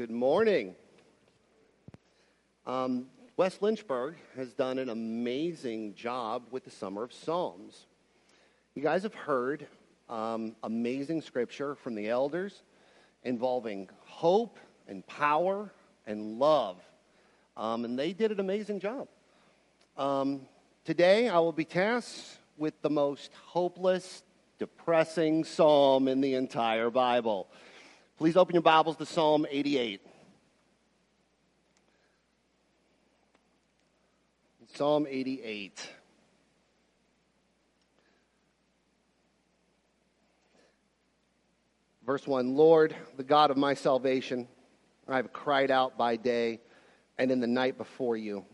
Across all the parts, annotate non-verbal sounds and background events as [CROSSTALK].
Good morning. Um, West Lynchburg has done an amazing job with the Summer of Psalms. You guys have heard um, amazing scripture from the elders involving hope and power and love. Um, and they did an amazing job. Um, today, I will be tasked with the most hopeless, depressing psalm in the entire Bible. Please open your Bibles to Psalm 88. Psalm 88. Verse 1 Lord, the God of my salvation, I have cried out by day and in the night before you.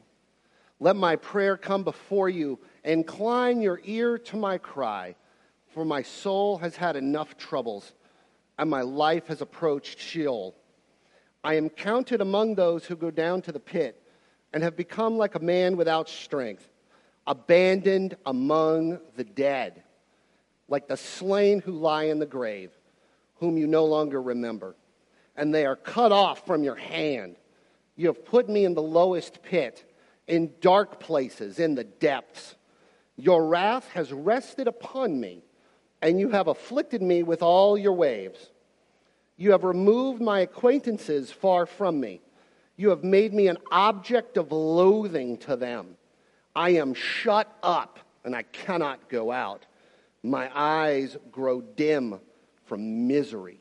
Let my prayer come before you. Incline your ear to my cry, for my soul has had enough troubles, and my life has approached Sheol. I am counted among those who go down to the pit and have become like a man without strength, abandoned among the dead, like the slain who lie in the grave, whom you no longer remember. And they are cut off from your hand. You have put me in the lowest pit, in dark places, in the depths. Your wrath has rested upon me, and you have afflicted me with all your waves. You have removed my acquaintances far from me. You have made me an object of loathing to them. I am shut up, and I cannot go out. My eyes grow dim from misery.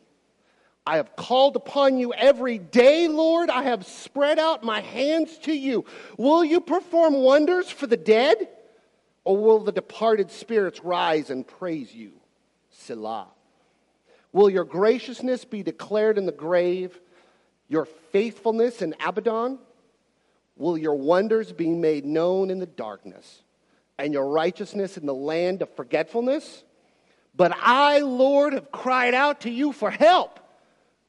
I have called upon you every day, Lord. I have spread out my hands to you. Will you perform wonders for the dead? Or will the departed spirits rise and praise you? Selah. Will your graciousness be declared in the grave, your faithfulness in Abaddon? Will your wonders be made known in the darkness, and your righteousness in the land of forgetfulness? But I, Lord, have cried out to you for help.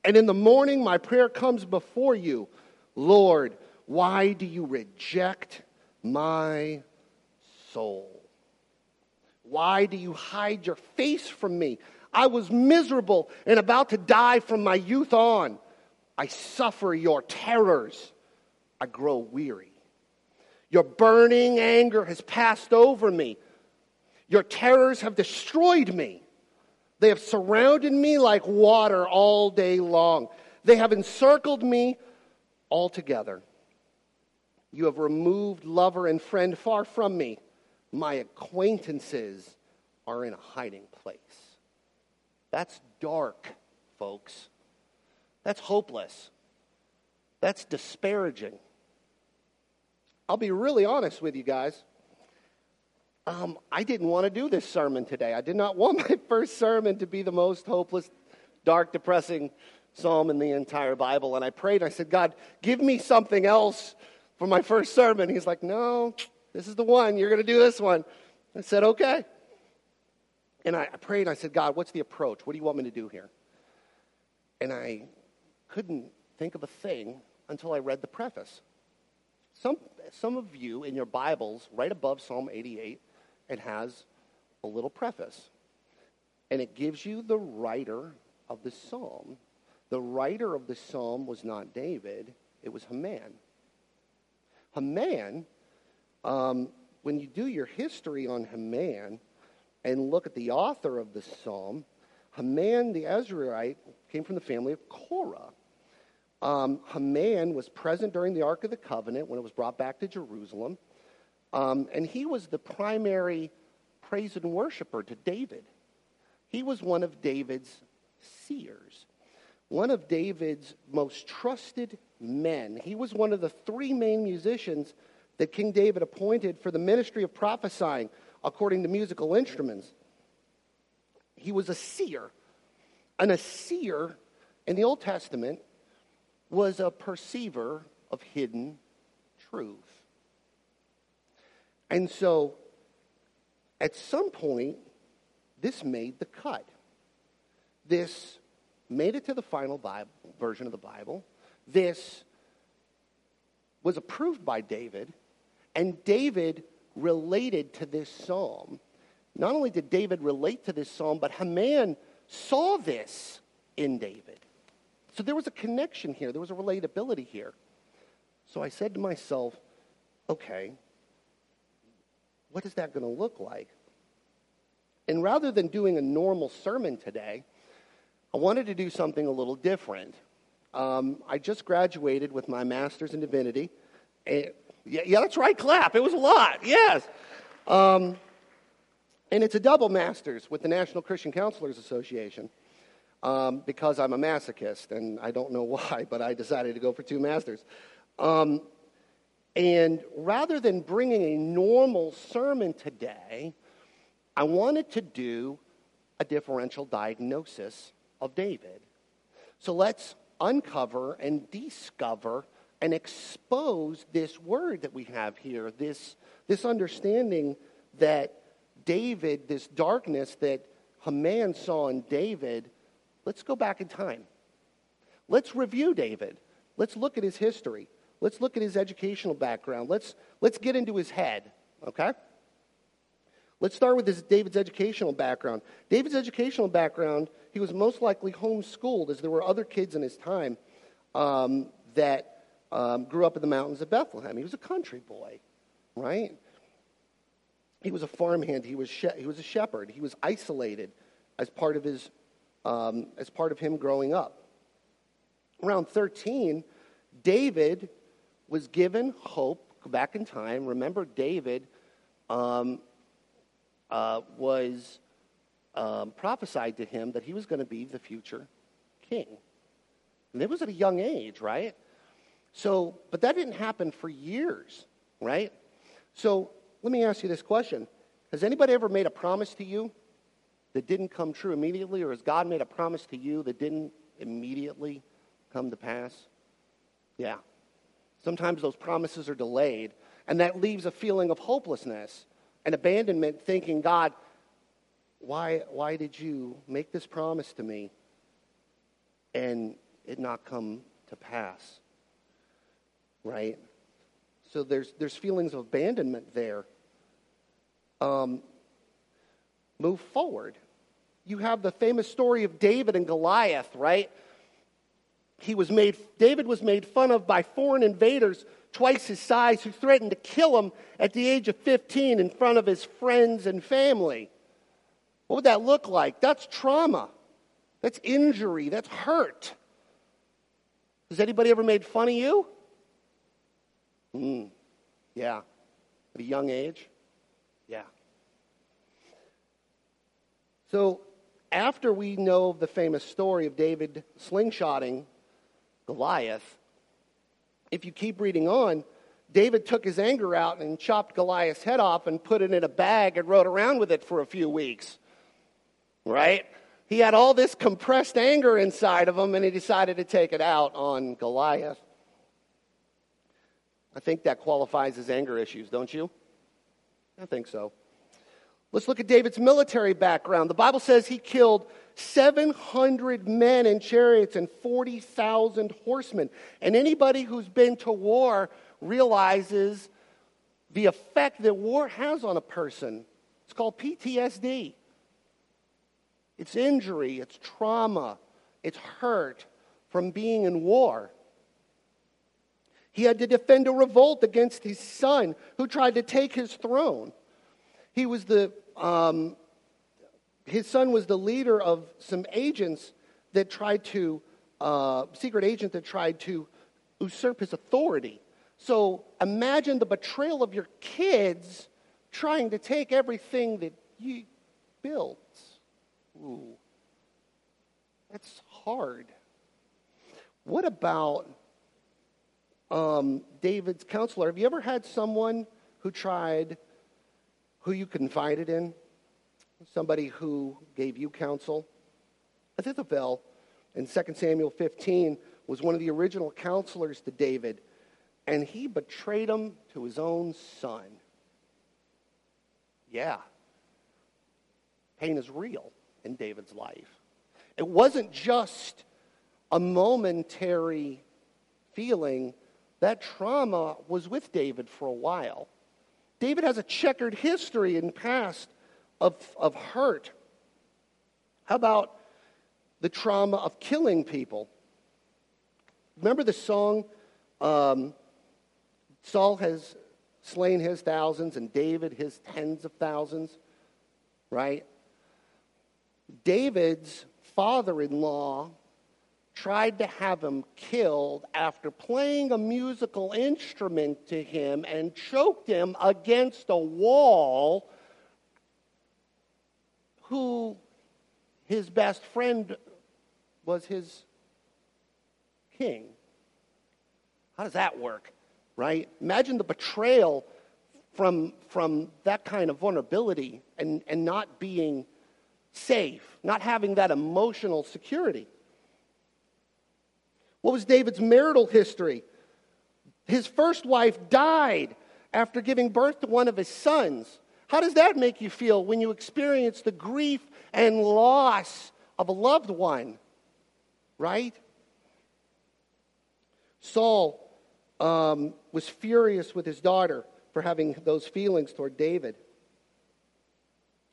And in the morning, my prayer comes before you Lord, why do you reject my soul? Why do you hide your face from me? I was miserable and about to die from my youth on. I suffer your terrors. I grow weary. Your burning anger has passed over me. Your terrors have destroyed me. They have surrounded me like water all day long. They have encircled me altogether. You have removed lover and friend far from me. My acquaintances are in a hiding place. That's dark, folks. That's hopeless. That's disparaging. I'll be really honest with you guys um, I didn't want to do this sermon today. I did not [LAUGHS] want my first sermon to be the most hopeless, dark, depressing psalm in the entire Bible. And I prayed, I said, God, give me something else for my first sermon. He's like, No, this is the one. You're going to do this one. I said, Okay. And I prayed, and I said, God, what's the approach? What do you want me to do here? And I couldn't think of a thing until I read the preface. Some, some of you in your Bibles, right above Psalm 88, it has a little preface. And it gives you the writer of the psalm. The writer of the psalm was not David, it was Haman. Haman, um, when you do your history on Haman and look at the author of the psalm, Haman the Ezrahite came from the family of Korah. Um, Haman was present during the Ark of the Covenant when it was brought back to Jerusalem. Um, and he was the primary praise and worshiper to David. He was one of David's seers, one of David's most trusted men. He was one of the three main musicians that King David appointed for the ministry of prophesying according to musical instruments. He was a seer. And a seer in the Old Testament was a perceiver of hidden truth. And so, at some point, this made the cut. This made it to the final Bible, version of the Bible. This was approved by David, and David related to this psalm. Not only did David relate to this psalm, but Haman saw this in David. So there was a connection here, there was a relatability here. So I said to myself, okay, what is that going to look like? And rather than doing a normal sermon today, I wanted to do something a little different. Um, I just graduated with my master's in divinity. Yeah, yeah, that's right, clap. It was a lot, yes. Um, and it's a double master's with the National Christian Counselors Association um, because I'm a masochist, and I don't know [LAUGHS] why, but I decided to go for two masters. Um, and rather than bringing a normal sermon today, I wanted to do a differential diagnosis of David. So let's uncover and discover and expose this word that we have here, this, this understanding that David, this darkness that Haman saw in David, let's go back in time. Let's review David. Let's look at his history. Let's look at his educational background. Let's, let's get into his head, okay? Let's start with David's educational background. David's educational background, he was most likely homeschooled, as there were other kids in his time um, that um, grew up in the mountains of Bethlehem. He was a country boy, right? He was a farmhand. He was, she- he was a shepherd. He was isolated as part of his, um, as part of him growing up. Around 13, David was given hope. Back in time. Remember, David um, uh, was um, prophesied to him that he was going to be the future king. And it was at a young age, right? So, but that didn't happen for years, right? So let me ask you this question Has anybody ever made a promise to you that didn't come true immediately, or has God made a promise to you that didn't immediately come to pass? Yeah. Sometimes those promises are delayed, and that leaves a feeling of hopelessness and abandonment, thinking, God, why, why did you make this promise to me and it not come to pass? Right? So there's, there's feelings of abandonment there. Um, move forward. You have the famous story of David and Goliath, right? He was made, David was made fun of by foreign invaders twice his size who threatened to kill him at the age of 15 in front of his friends and family. What would that look like? That's trauma. That's injury. That's hurt. Has anybody ever made fun of you? Mm, yeah. At a young age? Yeah. So, after we know the famous story of David slingshotting Goliath, if you keep reading on, David took his anger out and chopped Goliath's head off and put it in a bag and rode around with it for a few weeks. Right? He had all this compressed anger inside of him and he decided to take it out on Goliath. I think that qualifies as anger issues, don't you? I think so. Let's look at David's military background. The Bible says he killed 700 men in chariots and 40,000 horsemen. And anybody who's been to war realizes the effect that war has on a person. It's called PTSD. It's injury, it's trauma, it's hurt from being in war. He had to defend a revolt against his son who tried to take his throne. He was the um, his son was the leader of some agents that tried to, uh, secret agent that tried to usurp his authority. So imagine the betrayal of your kids trying to take everything that you built. Ooh, that's hard. What about um, David's counselor? Have you ever had someone who tried, who you confided in, somebody who gave you counsel. Ahithophel in 2 Samuel 15 was one of the original counselors to David, and he betrayed him to his own son. Yeah. Pain is real in David's life. It wasn't just a momentary feeling, that trauma was with David for a while. David has a checkered history in past of, of hurt? How about the trauma of killing people? remember the song, um, Saul has slain his thousands and David his tens of thousands, right? David's father in law tried to have him killed after playing a musical instrument to him and choked him against a wall who his best friend was his king. How does that work? Right? Imagine the betrayal from, from that kind of vulnerability and, and not being safe, not having that emotional security. What was David's marital history? His first wife died after giving birth to one of his sons. How does that make you feel when you experience the grief and loss of a loved one? Right? Saul um, was furious with his daughter for having those feelings toward David.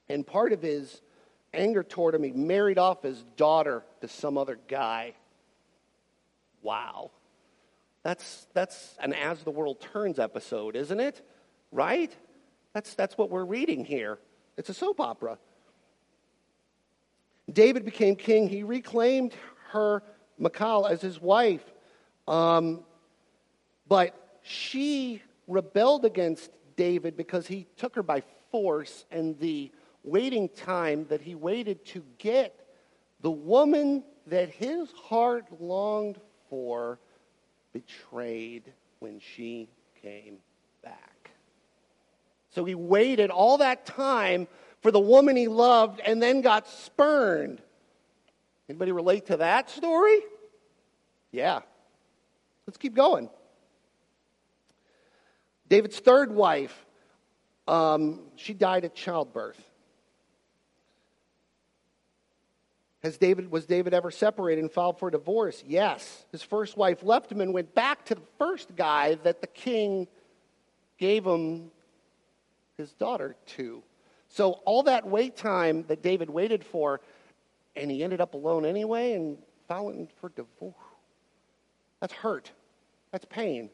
And part of his anger toward him, he married off his daughter to some other guy. Wow. That's, that's an As the World Turns episode, isn't it? Right? That's, that's what we're reading here. It's a soap opera. David became king. He reclaimed her, Michal, as his wife. Um, but she rebelled against David because he took her by force, and the waiting time that he waited to get the woman that his heart longed betrayed when she came back. So he waited all that time for the woman he loved and then got spurned. Anybody relate to that story? Yeah. Let's keep going. David's third wife, um, she died at childbirth. Has David, was David ever separated and filed for divorce? Yes. His first wife left him and went back to the first guy that the king gave him his daughter to. So all that wait time that David waited for, and he ended up alone anyway and filing for divorce. That's hurt. That's pain.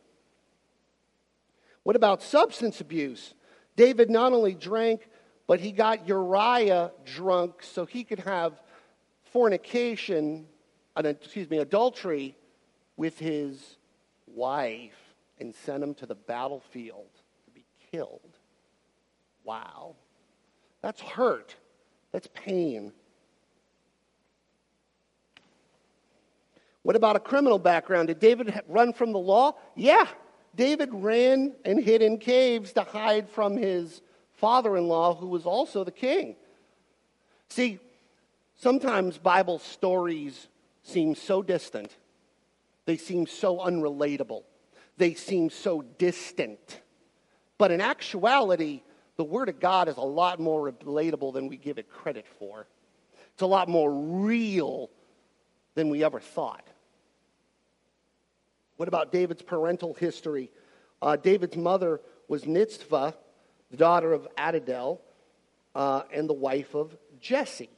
What about substance abuse? David not only drank, but he got Uriah drunk so he could have fornication, excuse me, adultery with his wife and sent him to the battlefield to be killed. Wow. That's hurt. That's pain. What about a criminal background? Did David run from the law? Yeah. David ran and hid in caves to hide from his father in law, who was also the king. See, Sometimes Bible stories seem so distant, they seem so unrelatable, they seem so distant. But in actuality, the Word of God is a lot more relatable than we give it credit for. It's a lot more real than we ever thought. What about David's parental history? Uh, David's mother was Nitzvah, the daughter of Adidel, uh, and the wife of Jesse.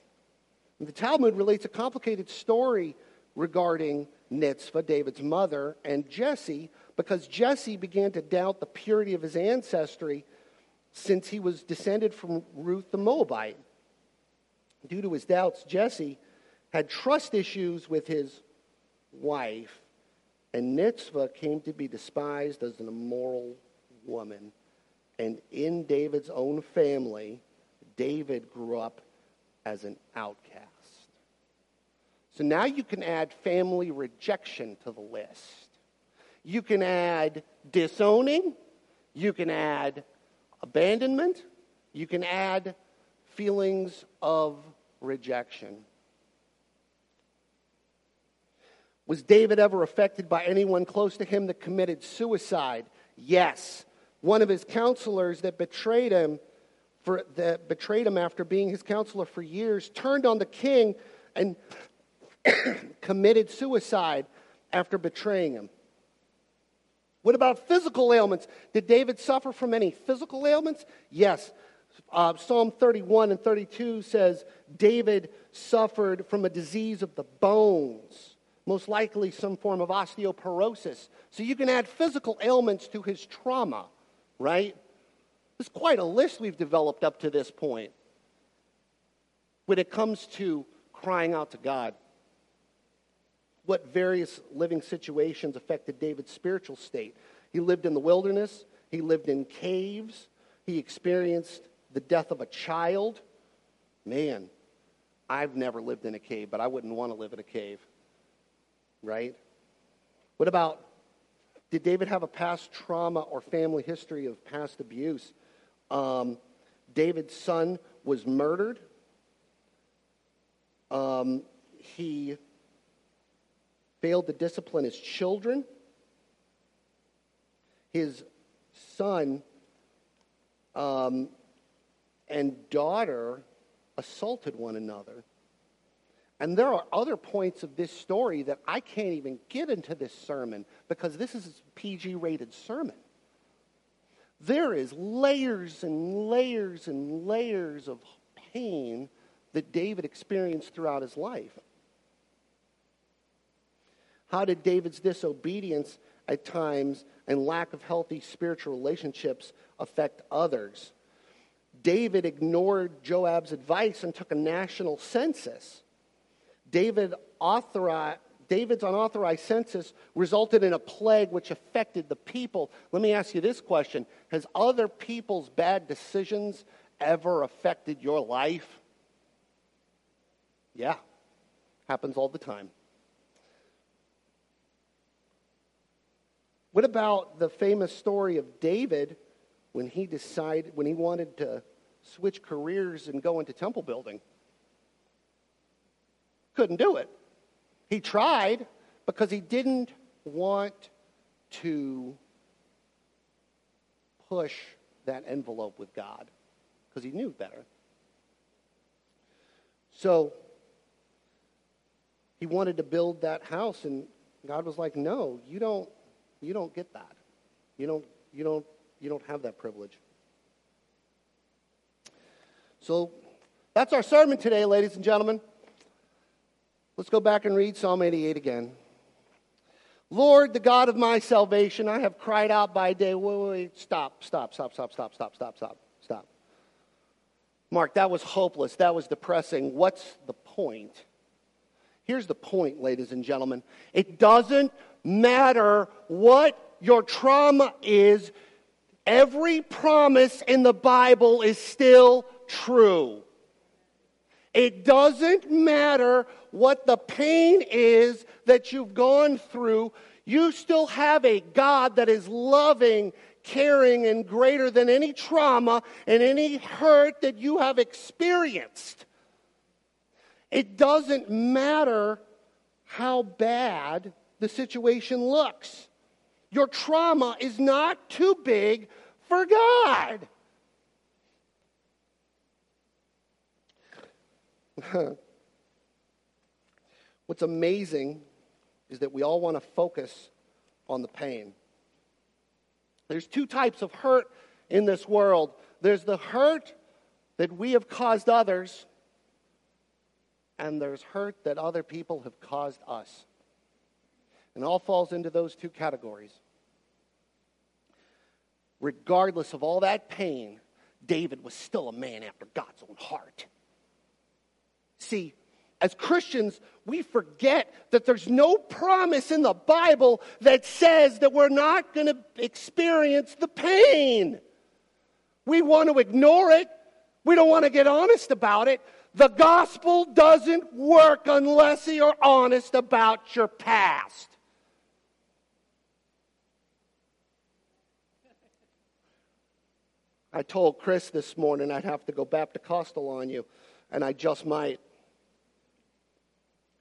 The Talmud relates a complicated story regarding Nitzvah, David's mother, and Jesse, because Jesse began to doubt the purity of his ancestry since he was descended from Ruth the Moabite. Due to his doubts, Jesse had trust issues with his wife, and Nitzvah came to be despised as an immoral woman. And in David's own family, David grew up as an outcast. So now you can add family rejection to the list. You can add disowning. You can add abandonment. You can add feelings of rejection. Was David ever affected by anyone close to him that committed suicide? Yes. One of his counselors that betrayed him for that betrayed him after being his counselor for years turned on the king and [COUGHS] committed suicide after betraying him. What about physical ailments? Did David suffer from any physical ailments? Yes. Uh, Psalm 31 and 32 says David suffered from a disease of the bones. most likely some form of osteoporosis. So you can add physical ailments to his trauma, right? It's quite a list we've developed up to this point when it comes to crying out to God. What various living situations affected David's spiritual state? He lived in the wilderness, he lived in caves, he experienced the death of a child. Man, I've never lived in a cave, but I wouldn't want to live in a cave right? What about did David have a past trauma or family history of past abuse? Um, David's son was murdered. Um, he failed to discipline his children. His son um, and daughter assaulted one another. And there are other points of this story that I can't even get into this sermon because this is a PG rated sermon. There is layers and layers and layers of pain that David experienced throughout his life. How did David's disobedience at times and lack of healthy spiritual relationships affect others? David ignored Joab's advice and took a national census. David authorized, David's unauthorized census resulted in a plague which affected the people. Let me ask you this question Has other people's bad decisions ever affected your life? Yeah, happens all the time. What about the famous story of David when he decided, when he wanted to switch careers and go into temple building? Couldn't do it. He tried because he didn't want to push that envelope with God because he knew better. So he wanted to build that house and God was like, "No, you don't you don't get that. You don't you don't you don't have that privilege." So that's our sermon today, ladies and gentlemen. Let's go back and read Psalm 88 again. Lord, the God of my salvation, I have cried out by day. Wait, wait, wait. Stop, stop, stop, stop, stop, stop, stop, stop, stop. Mark, that was hopeless. That was depressing. What's the point? Here's the point, ladies and gentlemen. It doesn't matter what your trauma is, every promise in the Bible is still true. It doesn't matter what the pain is that you've gone through, you still have a God that is loving, caring, and greater than any trauma and any hurt that you have experienced. It doesn't matter how bad the situation looks. Your trauma is not too big for God. [LAUGHS] What's amazing is that we all want to focus on the pain. There's two types of hurt in this world there's the hurt that we have caused others, and there's hurt that other people have caused us. And all falls into those two categories. Regardless of all that pain, David was still a man after God's own heart. See, as Christians, we forget that there's no promise in the Bible that says that we're not going to experience the pain. We want to ignore it. We don't want to get honest about it. The gospel doesn't work unless you're honest about your past. I told Chris this morning I'd have to go Baptist on you, and I just might.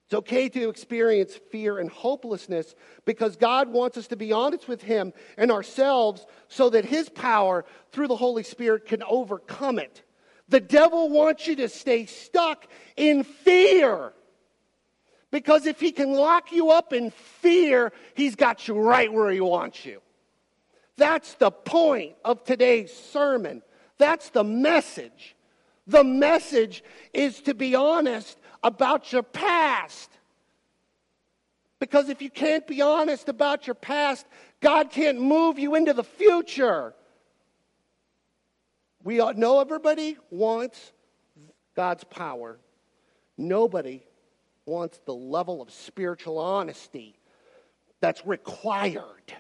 It's okay to experience fear and hopelessness because God wants us to be honest with Him and ourselves so that His power through the Holy Spirit can overcome it. The devil wants you to stay stuck in fear. Because if he can lock you up in fear, he's got you right where he wants you. That's the point of today's sermon. That's the message. The message is to be honest about your past. Because if you can't be honest about your past, God can't move you into the future. We all know everybody wants God's power. Nobody wants the level of spiritual honesty that's required.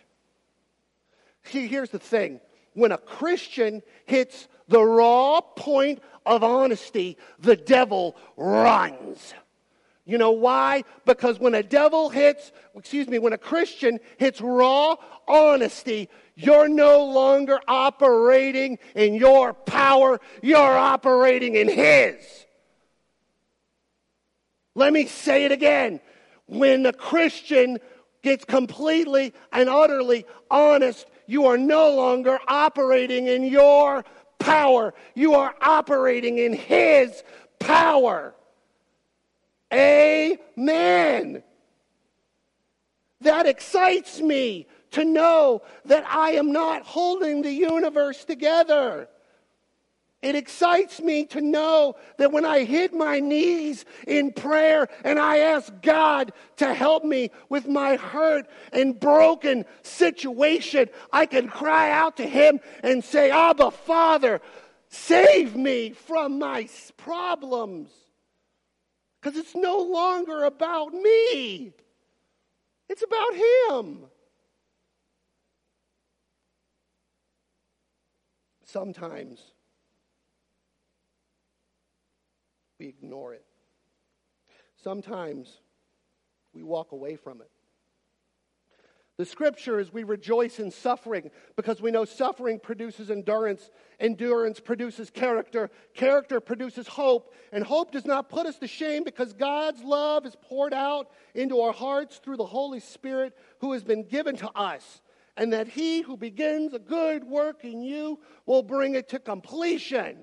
See, here's the thing when a Christian hits the raw point of honesty, the devil runs. You know why? Because when a devil hits, excuse me, when a Christian hits raw honesty, you're no longer operating in your power, you're operating in His. Let me say it again. When a Christian gets completely and utterly honest, you are no longer operating in your power. You are operating in His power. Amen. That excites me to know that I am not holding the universe together. It excites me to know that when I hit my knees in prayer and I ask God to help me with my hurt and broken situation, I can cry out to Him and say, Abba, Father, save me from my problems. Because it's no longer about me, it's about Him. Sometimes we ignore it. Sometimes we walk away from it. The scripture is we rejoice in suffering because we know suffering produces endurance. Endurance produces character. Character produces hope. And hope does not put us to shame because God's love is poured out into our hearts through the Holy Spirit who has been given to us. And that he who begins a good work in you will bring it to completion.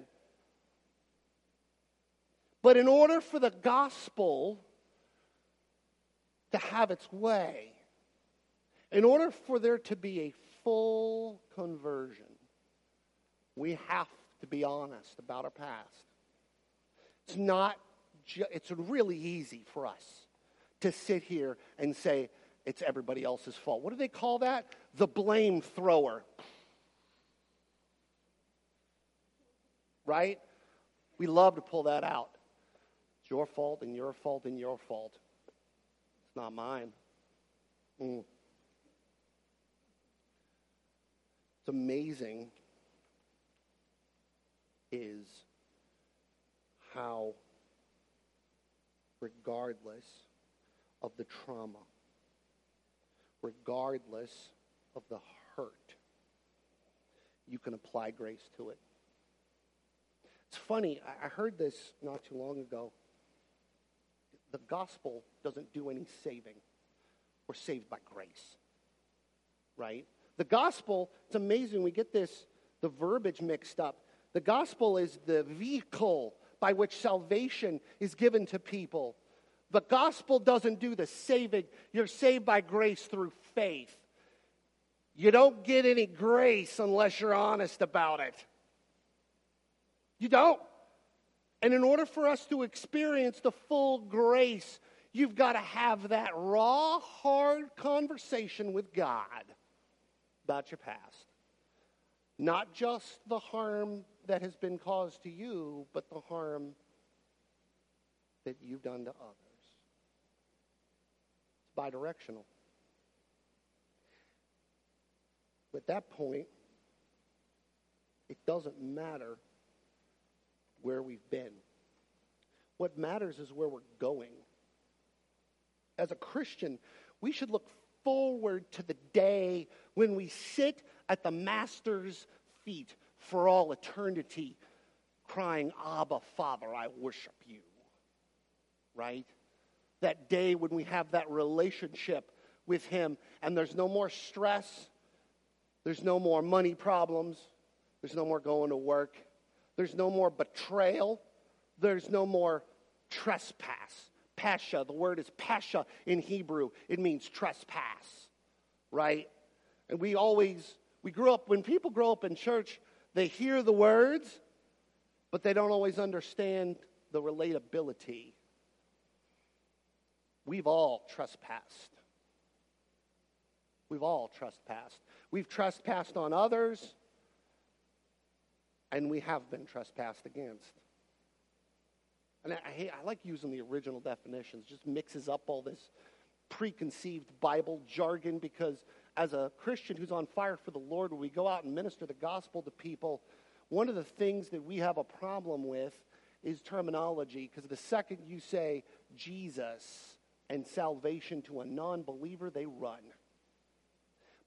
But in order for the gospel to have its way, in order for there to be a full conversion, we have to be honest about our past. It's not, ju- it's really easy for us to sit here and say it's everybody else's fault. What do they call that? The blame thrower. Right? We love to pull that out. It's your fault and your fault and your fault. It's not mine. Mm. It's amazing is how, regardless of the trauma, regardless of the hurt, you can apply grace to it. It's funny, I heard this not too long ago the gospel doesn't do any saving. We're saved by grace. Right? The gospel, it's amazing we get this, the verbiage mixed up. The gospel is the vehicle by which salvation is given to people. The gospel doesn't do the saving. You're saved by grace through faith. You don't get any grace unless you're honest about it. You don't. And in order for us to experience the full grace, you've got to have that raw, hard conversation with God about your past. Not just the harm that has been caused to you, but the harm that you've done to others. It's bidirectional. At that point, it doesn't matter where we've been. What matters is where we're going. As a Christian, we should look forward to the day when we sit at the Master's feet for all eternity, crying, Abba, Father, I worship you. Right? That day when we have that relationship with Him and there's no more stress, there's no more money problems, there's no more going to work, there's no more betrayal. There's no more trespass. Pasha, the word is pasha in Hebrew. It means trespass, right? And we always, we grew up, when people grow up in church, they hear the words, but they don't always understand the relatability. We've all trespassed We've all trespassed. We've trespassed on others, and we have been trespassed against. And I, I, I like using the original definitions, just mixes up all this preconceived Bible jargon because as a Christian who's on fire for the Lord, when we go out and minister the gospel to people, one of the things that we have a problem with is terminology because the second you say Jesus and salvation to a non believer, they run.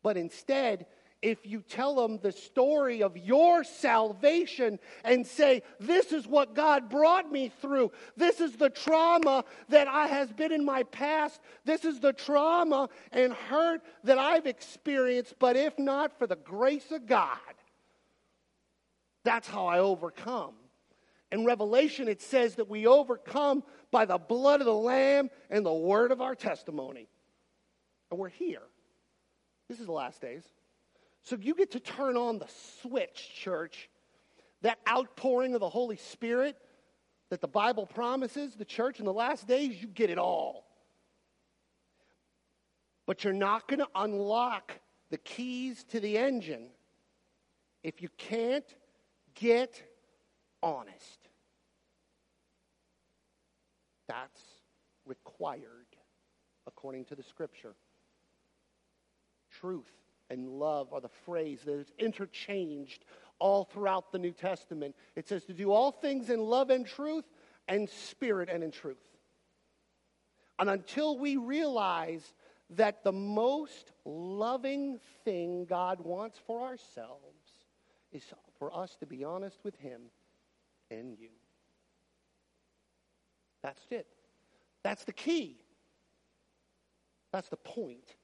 But instead, if you tell them the story of your salvation and say, This is what God brought me through, this is the trauma that I has been in my past, this is the trauma and hurt that I've experienced, but if not for the grace of God, that's how I overcome. In Revelation, it says that we overcome by the blood of the Lamb and the word of our testimony. And we're here. This is the last days. So you get to turn on the switch, church. That outpouring of the Holy Spirit that the Bible promises the church in the last days, you get it all. But you're not going to unlock the keys to the engine if you can't get honest. That's required according to the scripture. Truth and love are the phrase that is interchanged all throughout the New Testament. It says to do all things in love and truth and spirit and in truth. And until we realize that the most loving thing God wants for ourselves is for us to be honest with Him and you. That's it. That's the key. That's the point.